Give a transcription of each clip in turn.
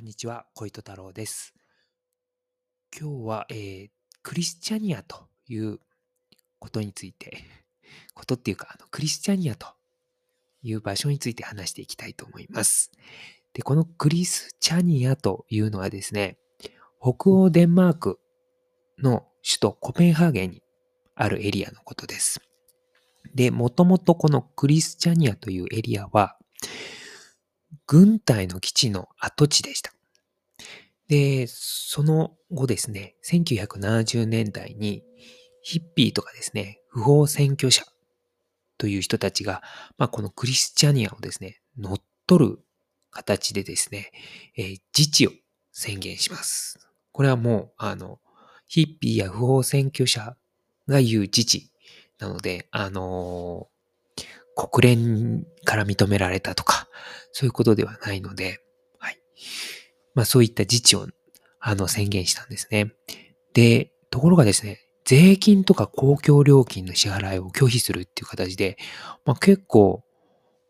こんにちは、小糸太郎です。今日は、えークリスチャニアということについて、ことっていうか、あのクリスチャニアという場所について話していきたいと思います。で、このクリスチャニアというのはですね、北欧デンマークの首都コペンハーゲンにあるエリアのことです。で、もともとこのクリスチャニアというエリアは、軍隊の基地の跡地でした。で、その後ですね、1970年代にヒッピーとかですね、不法占拠者という人たちが、まあ、このクリスチャニアをですね、乗っ取る形でですね、えー自治を宣言します。これはもう、あの、ヒッピーや不法占拠者が言う自治なので、あの国連から認められたとか、そういうことではないので、はい。まあそういった自治を、あの、宣言したんですね。で、ところがですね、税金とか公共料金の支払いを拒否するっていう形で、まあ結構、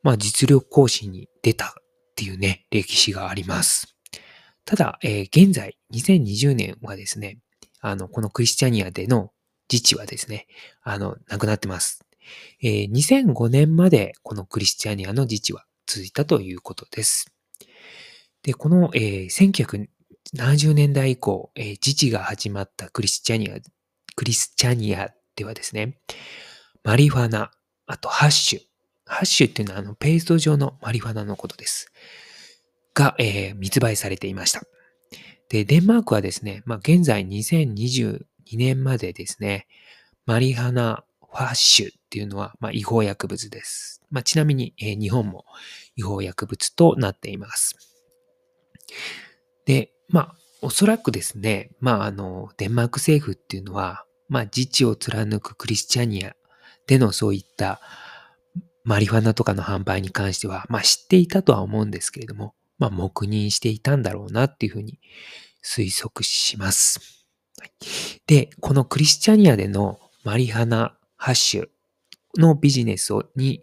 まあ実力行使に出たっていうね、歴史があります。ただ、えー現在、2020年はですね、あの、このクリスチャニアでの自治はですね、あの、なくなってます。えー2005年までこのクリスチャニアの自治は続いたということです。で、この、えー1970年代以降、えー自治が始まったクリスチャニア、クリスチャニアではですね、マリファナ、あとハッシュ。ハッシュっていうのはあのペースト状のマリファナのことです。が、えー密売されていました。で、デンマークはですね、まあ、現在2022年までですね、マリファナ、ファッシュっていうのは、まあ、違法薬物です。まあ、ちなみに、えー日本も違法薬物となっています。で、まあ、おそらくですね、まあ、あの、デンマーク政府っていうのは、まあ、自治を貫くクリスチャニアでのそういったマリファナとかの販売に関しては、まあ、知っていたとは思うんですけれども、まあ、黙認していたんだろうなっていうふうに推測します。はいで、このクリスチャニアでのマリファナハッシュのビジネスをに、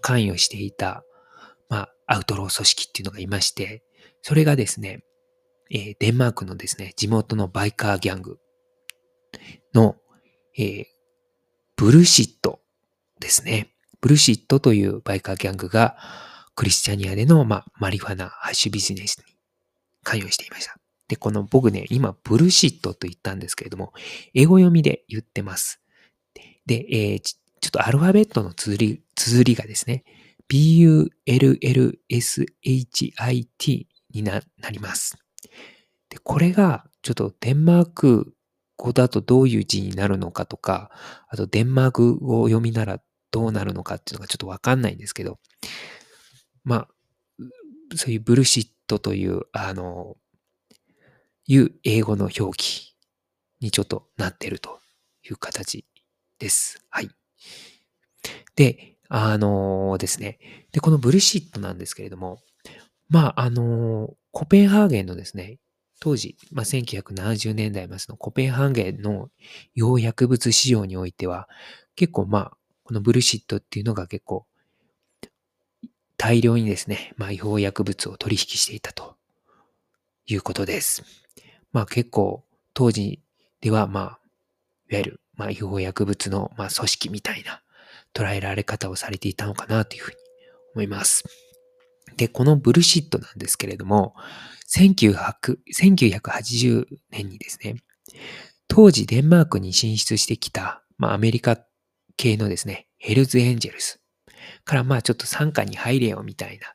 関与していた、まあ、アウトロー組織っていうのがいまして、それがですね、デンマークのですね、地元のバイカーギャングの、えーブルシットですね。ブルシットというバイカーギャングがクリスチャニアでの、まあ、マリファナハッシュビジネスに関与していました。で、この僕ね、今、ブルシットと言ったんですけれども、英語読みで言ってます。で、えーちょっとアルファベットの綴り、綴りがですね、B-U-L-L-S-H-I-T にななります。で、これが、ちょっとデンマーク語だとどういう字になるのかとか、あとデンマーク語を読みならどうなるのかっていうのがちょっとわかんないんですけど、まあ、そういうブルシットという、あの、いう英語の表記にちょっとなってるという形です。はい。で、あのですね。で、このブルシットなんですけれども、まあ、あのコペンハーゲンのですね、当時、まあ、1970年代末のコペンハーゲンの違法薬物市場においては、結構まあ、このブルシットっていうのが結構、大量にですね、まあ、違法薬物を取引していたということです。まあ結構、当時ではまあ、いわゆる、まあ、違法薬物の、まあ、組織みたいな捉えられ方をされていたのかなというふうに思います。で、このブルシットなんですけれども、1980年にですね、当時デンマークに進出してきた、まあ、アメリカ系のですね、ヘルズエンジェルスから、まあ、ちょっと傘下に入れよみたいな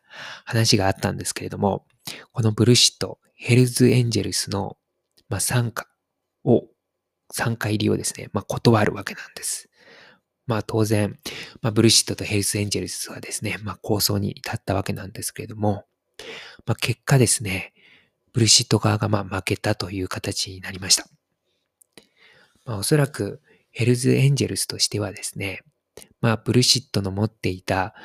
話があったんですけれども、このブルシット、ヘルズエンジェルスの、まあ、傘下入りをですね、まあ、断るわけなんです。まあ当然、まあ、ブルシットとヘルズエンジェルスはですね、まあ抗争に至ったわけなんですけれども、まあ結果ですね、ブルシット側がまあ負けたという形になりました。まあおそらくヘルスエンジェルスとしてはですね、まあブルシットの持っていた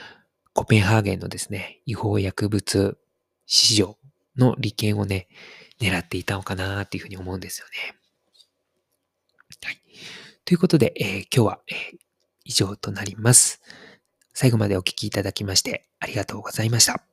コペンハーゲンのですね、違法薬物市場の利権をね、狙っていたのかなというふうに思うんですよね。ということで、えー今日は、えー以上となります。最後までお聴きいただきましてありがとうございました。